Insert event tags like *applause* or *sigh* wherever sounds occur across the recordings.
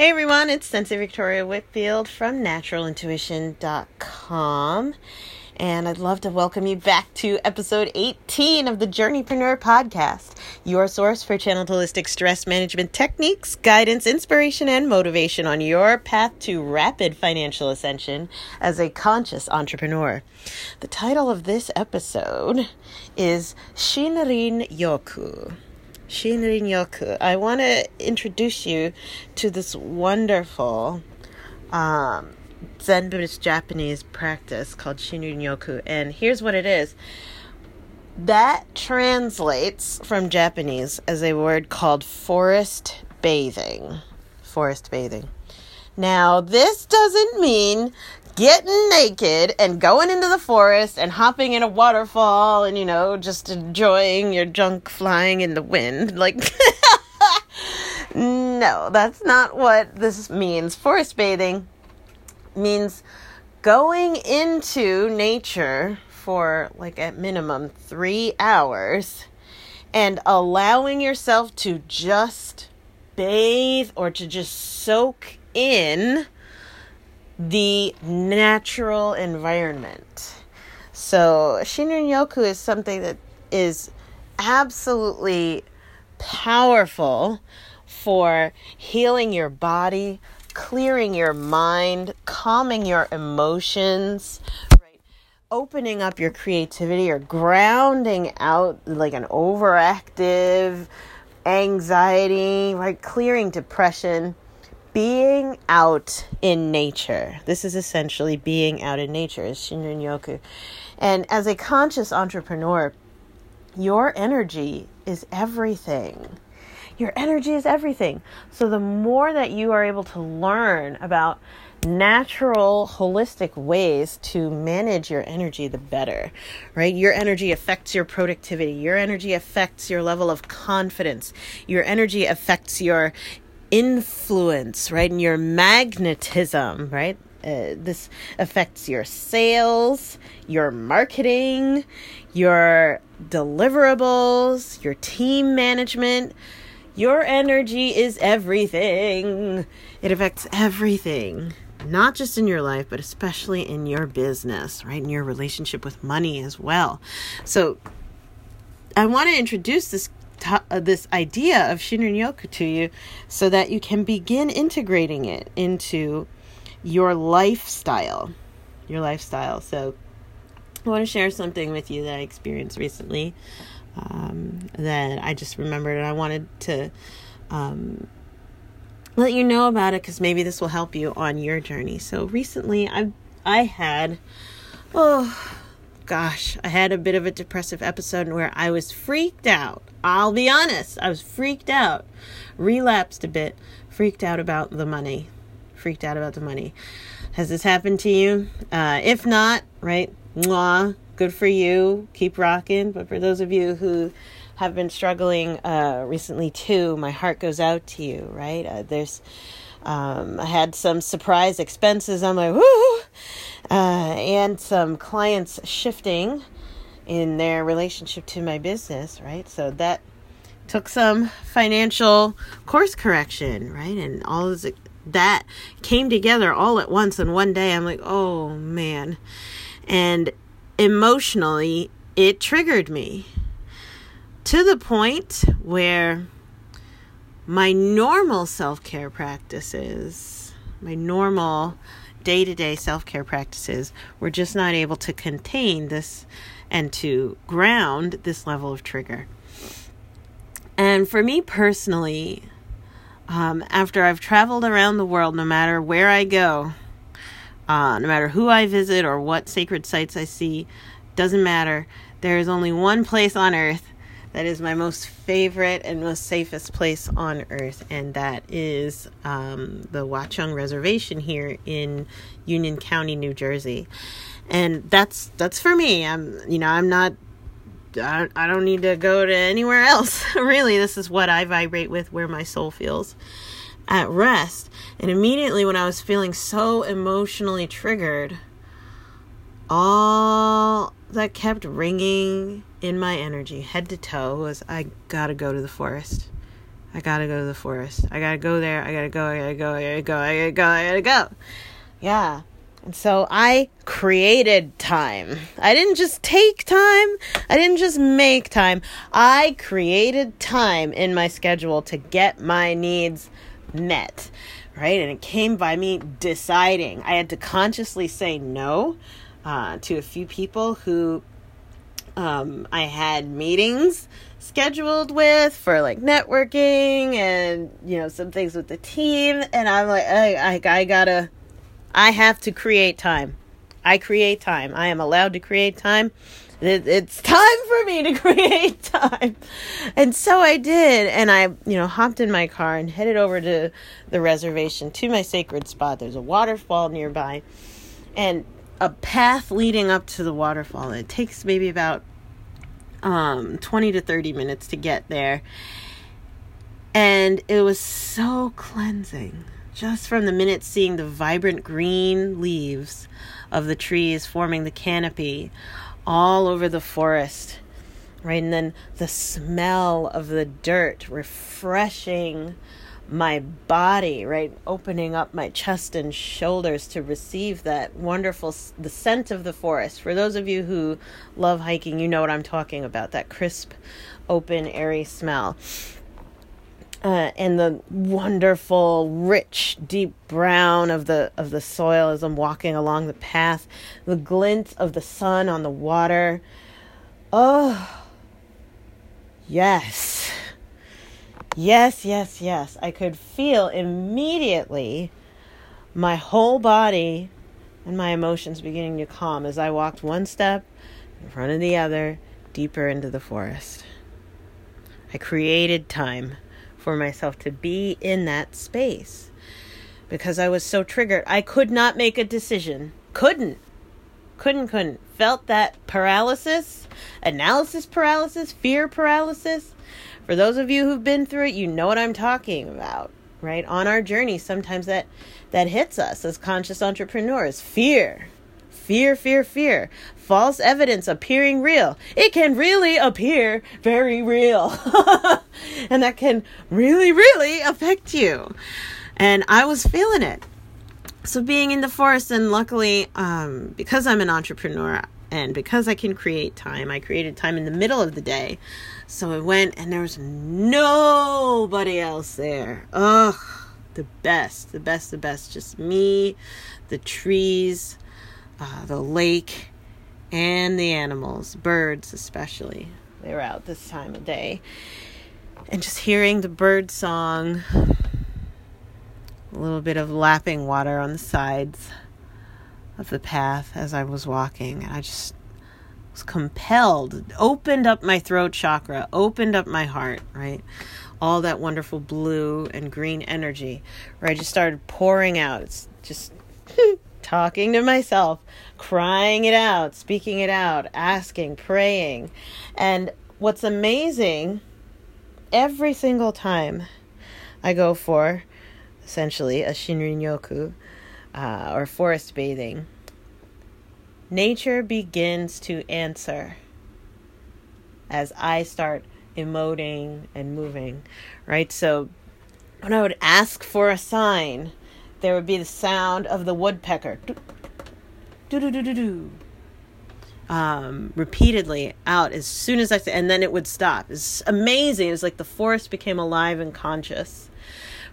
Hey everyone, it's Sensei Victoria Whitfield from naturalintuition.com. And I'd love to welcome you back to episode 18 of the Journeypreneur podcast, your source for channeled holistic stress management techniques, guidance, inspiration, and motivation on your path to rapid financial ascension as a conscious entrepreneur. The title of this episode is Shinrin Yoku. Shinrin Yoku. I want to introduce you to this wonderful um, Zen Buddhist Japanese practice called Shinrin Yoku. And here's what it is that translates from Japanese as a word called forest bathing. Forest bathing. Now, this doesn't mean getting naked and going into the forest and hopping in a waterfall and you know just enjoying your junk flying in the wind. *laughs* Like no that's not what this means. Forest bathing means going into nature for like at minimum 3 hours and allowing yourself to just bathe or to just soak in the natural environment. So, Shinrin Yoku is something that is absolutely powerful for healing your body, clearing your mind, calming your emotions? Opening up your creativity or grounding out like an overactive anxiety, right? Clearing depression being out in nature. This is essentially being out in nature, is Shinrin Yoku. And as a conscious entrepreneur, your energy is everything. Your energy is everything. So the more that you are able to learn about natural, holistic ways to manage your energy, the better, right? Your energy affects your productivity. Your energy affects your level of confidence. Your energy affects your influence, right? And your magnetism, right? Uh, this affects your sales, your marketing, your deliverables, your team management. Your energy is everything. It affects everything, not just in your life, but especially in your business, right? In your relationship with money as well. So, I want to introduce this uh, this idea of Shinrin Yoku to you so that you can begin integrating it into your lifestyle. Your lifestyle. So, I want to share something with you that I experienced recently um, that I just remembered, and I wanted to um, let you know about it because maybe this will help you on your journey. So, recently, I I had oh gosh, I had a bit of a depressive episode where I was freaked out. I'll be honest, I was freaked out, relapsed a bit, freaked out about the money, freaked out about the money. Has this happened to you? Uh, if not, right, mwah, good for you, keep rocking. But for those of you who have been struggling uh, recently too, my heart goes out to you, right? Uh, there's, um, I had some surprise expenses. I'm like, whoo! uh, and some clients shifting in their relationship to my business, right? So that took some financial course correction, right? And all of that came together all at once in one day. I'm like, oh man. And emotionally, it triggered me to the point where my normal self care practices, my normal day to day self care practices were just not able to contain this and to ground this level of trigger. And for me personally, um, after I've traveled around the world, no matter where I go, uh, no matter who I visit or what sacred sites I see, doesn't matter. There is only one place on earth that is my most favorite and most safest place on earth, and that is um, the Watchung Reservation here in Union County, New Jersey. And that's that's for me. I'm you know I'm not I, I don't need to go to anywhere else. *laughs* really, this is what I vibrate with, where my soul feels at rest. And immediately, when I was feeling so emotionally triggered, all that kept ringing in my energy, head to toe, was I gotta go to the forest. I gotta go to the forest. I gotta go there. I gotta go. I gotta go. I gotta go. I gotta go. I gotta go. Yeah. And so I created time. I didn't just take time. I didn't just make time. I created time in my schedule to get my needs met. Right? And it came by me deciding. I had to consciously say no uh, to a few people who um, I had meetings scheduled with for like networking and you know some things with the team and i'm like I, I, I gotta i have to create time. I create time. I am allowed to create time. It, it's time for me to *laughs* create time. And so i did. And i you know hopped in my car and headed over to the reservation to my sacred spot. There's a waterfall nearby and a path leading up to the waterfall. It takes maybe about um, 20 to 30 minutes to get there. And it was so cleansing. Just from the minute seeing the vibrant green leaves of the trees forming the canopy all over the forest, right? And then the smell of the dirt refreshing my body, right? Opening up my chest and shoulders to receive that wonderful, the scent of the forest. For those of you who love hiking, you know what I'm talking about that crisp, open, airy smell. Uh, and the wonderful, rich, deep brown of the of the soil as I'm walking along the path, the glint of the sun on the water. Oh, yes. Yes, yes, yes. I could feel immediately my whole body and my emotions beginning to calm as I walked one step in front of the other deeper into the forest. I created time for myself to be in that space because I was so triggered. I could not make a decision. Couldn't. Couldn't, couldn't. Felt that paralysis, analysis paralysis, fear paralysis for those of you who've been through it, you know what I'm talking about, right? On our journey, sometimes that that hits us as conscious entrepreneurs. Fear. Fear, fear, fear. False evidence appearing real. It can really appear very real. *laughs* and that can really, really affect you. And I was feeling it. So being in the forest, and luckily, um, because I'm an entrepreneur, and because I can create time, I created time in the middle of the day. So I went and there was nobody else there. Ugh, the best, the best, the best. Just me, the trees, uh, the lake, and the animals, birds especially. They were out this time of day. And just hearing the bird song, a little bit of lapping water on the sides of the path as I was walking. And I just was compelled, opened up my throat chakra, opened up my heart, right? All that wonderful blue and green energy, where I just started pouring out. It's just *laughs* talking to myself, crying it out, speaking it out, asking, praying. And what's amazing, every single time I go for essentially a Shinrin Yoku, uh, or forest bathing, nature begins to answer as I start emoting and moving, right? So when I would ask for a sign, there would be the sound of the woodpecker. Do do do do do. Um, repeatedly out as soon as I said, and then it would stop. It's amazing. It was like the forest became alive and conscious,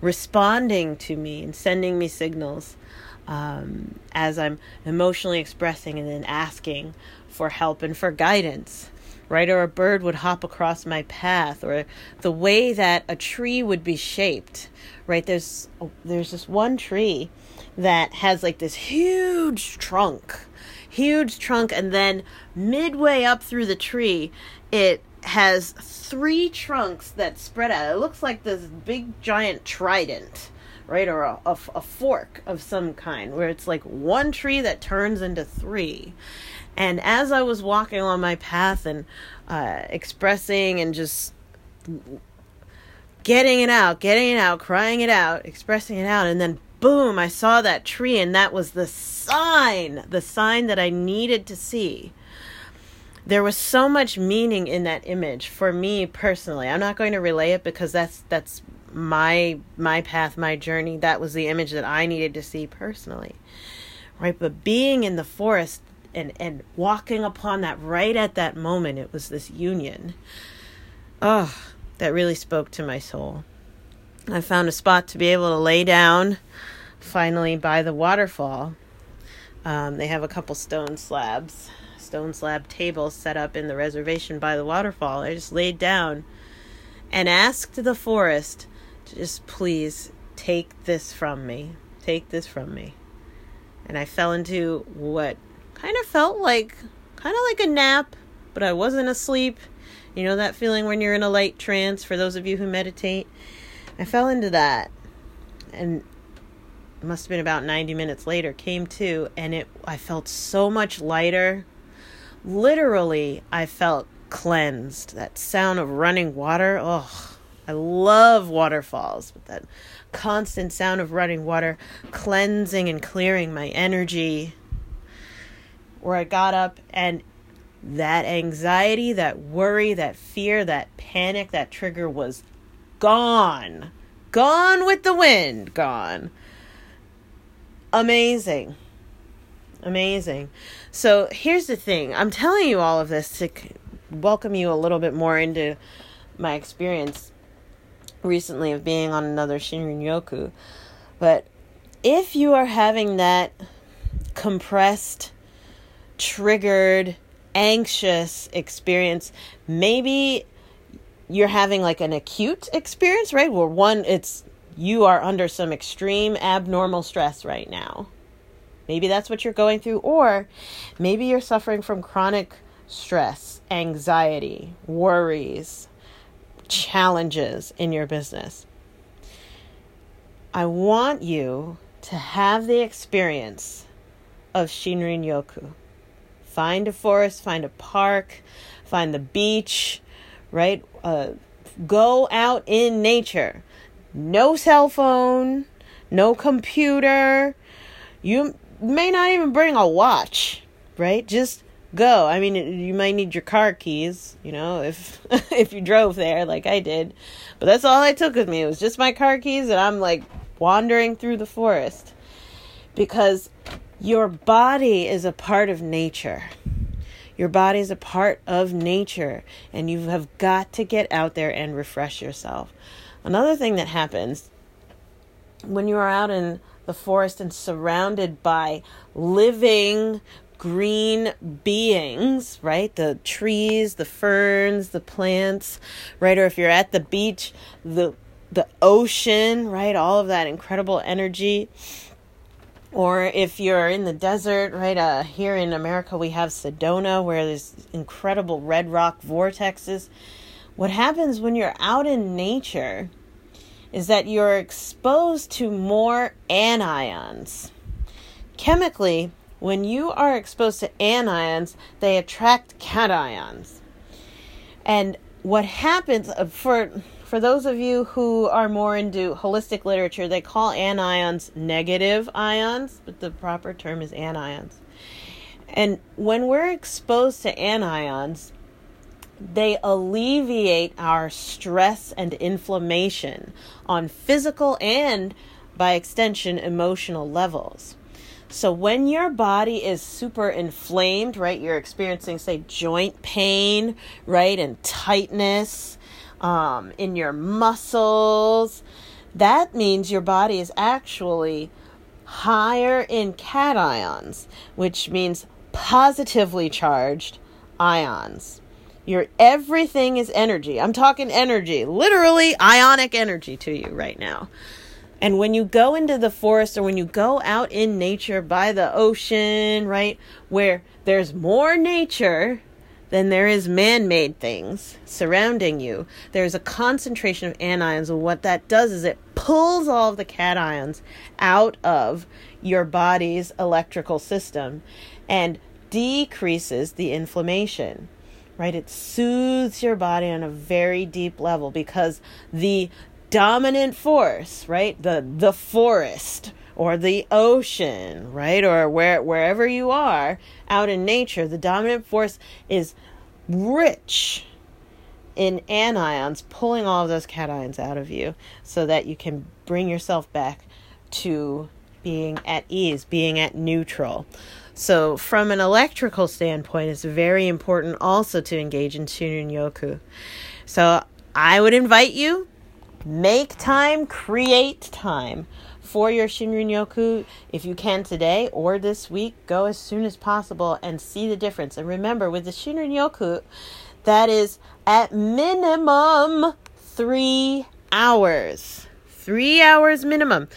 responding to me and sending me signals um, as I'm emotionally expressing and then asking for help and for guidance, right? Or a bird would hop across my path, or the way that a tree would be shaped, right? There's oh, there's this one tree that has like this huge trunk, huge trunk, and then midway up through the tree, it has three trunks that spread out. It looks like this big giant trident right? Or a, a, a, fork of some kind, where it's like one tree that turns into three. And as I was walking along my path and uh, expressing and just getting it out, getting it out, crying it out, expressing it out, and then boom, I saw that tree, and that was the sign, the sign that I needed to see. there was so much meaning in that image for me personally. I'm not going to relay it because that's that's my my path, my journey. That was the image that I needed to see personally. Right? But being in the forest and and walking upon that right at that moment, it was this union. Oh, that really spoke to my soul. I found a spot to be able to lay down finally by the waterfall. Um, they have a couple stone slabs stone slab table set up in the reservation by the waterfall. I just laid down and asked the forest to just please take this from me. Take this from me. And I fell into what kind of felt like kind of like a nap, but I wasn't asleep. You know that feeling when you're in a light trance for those of you who meditate? I fell into that. And it must have been about 90 minutes later came to and it I felt so much lighter literally I felt cleansed. That sound of running water. Oh, I love waterfalls, but that constant sound of running water cleansing and clearing my energy. Where I got up and that anxiety, that worry, that fear, that panic, that trigger was gone. Gone with the wind. Gone. Amazing. Amazing. So here's the thing I'm telling you all of this to welcome you a little bit more into my experience recently of being on another Shinrin Yoku. But if you are having that compressed, triggered, anxious experience, maybe you're having like an acute experience, right? Where one, it's you are under some extreme abnormal stress right now. Maybe that's what you're going through, or maybe you're suffering from chronic stress, anxiety, worries, challenges in your business. I want you to have the experience of Shinrin Yoku. Find a forest, find a park, find the beach, right? Uh, go out in nature. No cell phone, no computer. You may not even bring a watch, right? Just go. I mean, you might need your car keys, you know, if *laughs* if you drove there like I did. But that's all I took with me. It was just my car keys and I'm like wandering through the forest. Because your body is a part of nature. Your body is a part of nature and you have got to get out there and refresh yourself. Another thing that happens when you are out in the forest and surrounded by living green beings, right? The trees, the ferns, the plants, right? Or if you're at the beach, the the ocean, right? All of that incredible energy. Or if you're in the desert, right? Uh, here in America, we have Sedona, where there's incredible red rock vortexes. What happens when you're out in nature? is that you're exposed to more anions. Chemically, when you are exposed to anions, they attract cations. And what happens uh, for for those of you who are more into holistic literature, they call anions negative ions, but the proper term is anions. And when we're exposed to anions, they alleviate our stress and inflammation on physical and, by extension, emotional levels. So, when your body is super inflamed, right, you're experiencing, say, joint pain, right, and tightness um, in your muscles, that means your body is actually higher in cations, which means positively charged ions. Your everything is energy. I'm talking energy, literally ionic energy to you right now. And when you go into the forest or when you go out in nature by the ocean, right, where there's more nature than there is man made things surrounding you, there's a concentration of anions. And what that does is it pulls all of the cations out of your body's electrical system and decreases the inflammation right? It soothes your body on a very deep level because the dominant force, right? The the forest or the ocean, right? Or where wherever you are out in nature, the dominant force is rich in anions, pulling all of those cations out of you so that you can bring yourself back to being at ease, being at neutral. So, from an electrical standpoint, it's very important also to engage in Shinrin Yoku. So, I would invite you make time, create time for your Shinrin Yoku if you can today or this week. Go as soon as possible and see the difference. And remember, with the Shinrin Yoku, that is at minimum three hours. Three hours minimum.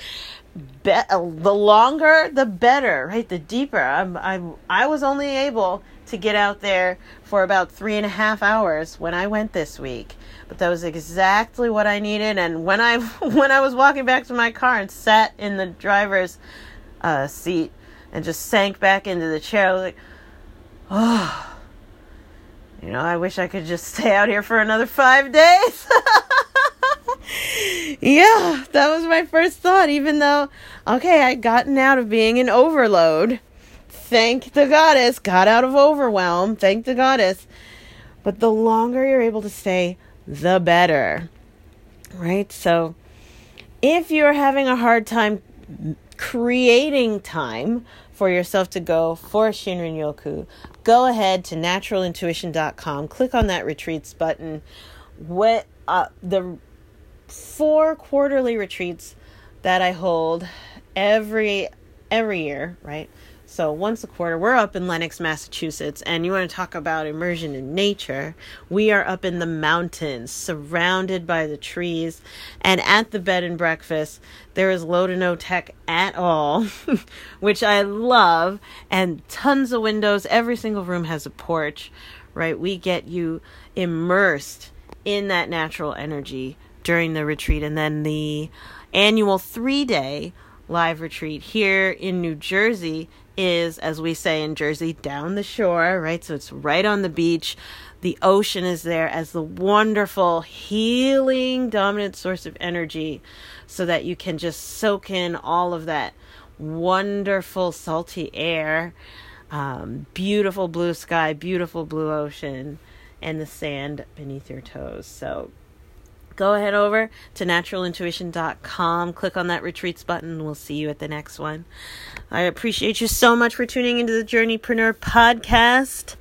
Be- the longer, the better, right? The deeper. I'm, I'm, I was only able to get out there for about three and a half hours when I went this week. But that was exactly what I needed. And when I *laughs* when I was walking back to my car and sat in the driver's uh, seat and just sank back into the chair, I was like, oh, you know, I wish I could just *laughs* stay out here for another five days. *laughs* yeah, that was my first thought, even though, okay, I'd gotten out of being an overload. Thank the goddess, got out of overwhelm. Thank the goddess. But the longer you're able to stay, the better. Right? So, if you're having a hard time creating time for yourself to go for Shinrin Yoku, go ahead to naturalintuition.com, click on that retreats button. What uh, the four quarterly retreats that I hold every every year, right? So once a quarter, we're up in Lenox, Massachusetts, and you want to talk about immersion in nature. We are up in the mountains, surrounded by the trees, and at the bed and breakfast, there is low to no tech at all, *laughs* which I love, and tons of windows. Every single room has a porch, right? We get you immersed in that natural energy during the retreat, and then the annual three day live retreat here in New Jersey is, as we say in Jersey, down the shore, right? So it's right on the beach. The ocean is there as the wonderful, healing, dominant source of energy so that you can just soak in all of that wonderful, salty air, um, beautiful blue sky, beautiful blue ocean, and the sand beneath your toes. So go ahead over to naturalintuition.com, click on that retreats button, we'll see you at the next one. I appreciate you so much for tuning into the Journeypreneur podcast.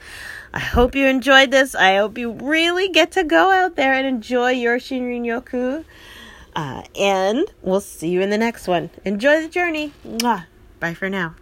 I hope you enjoyed this. I hope you really get to go out there and enjoy your Shinrin Yoku. Uh, and we'll see you in the next one. Enjoy the journey. Mwah. Bye for now.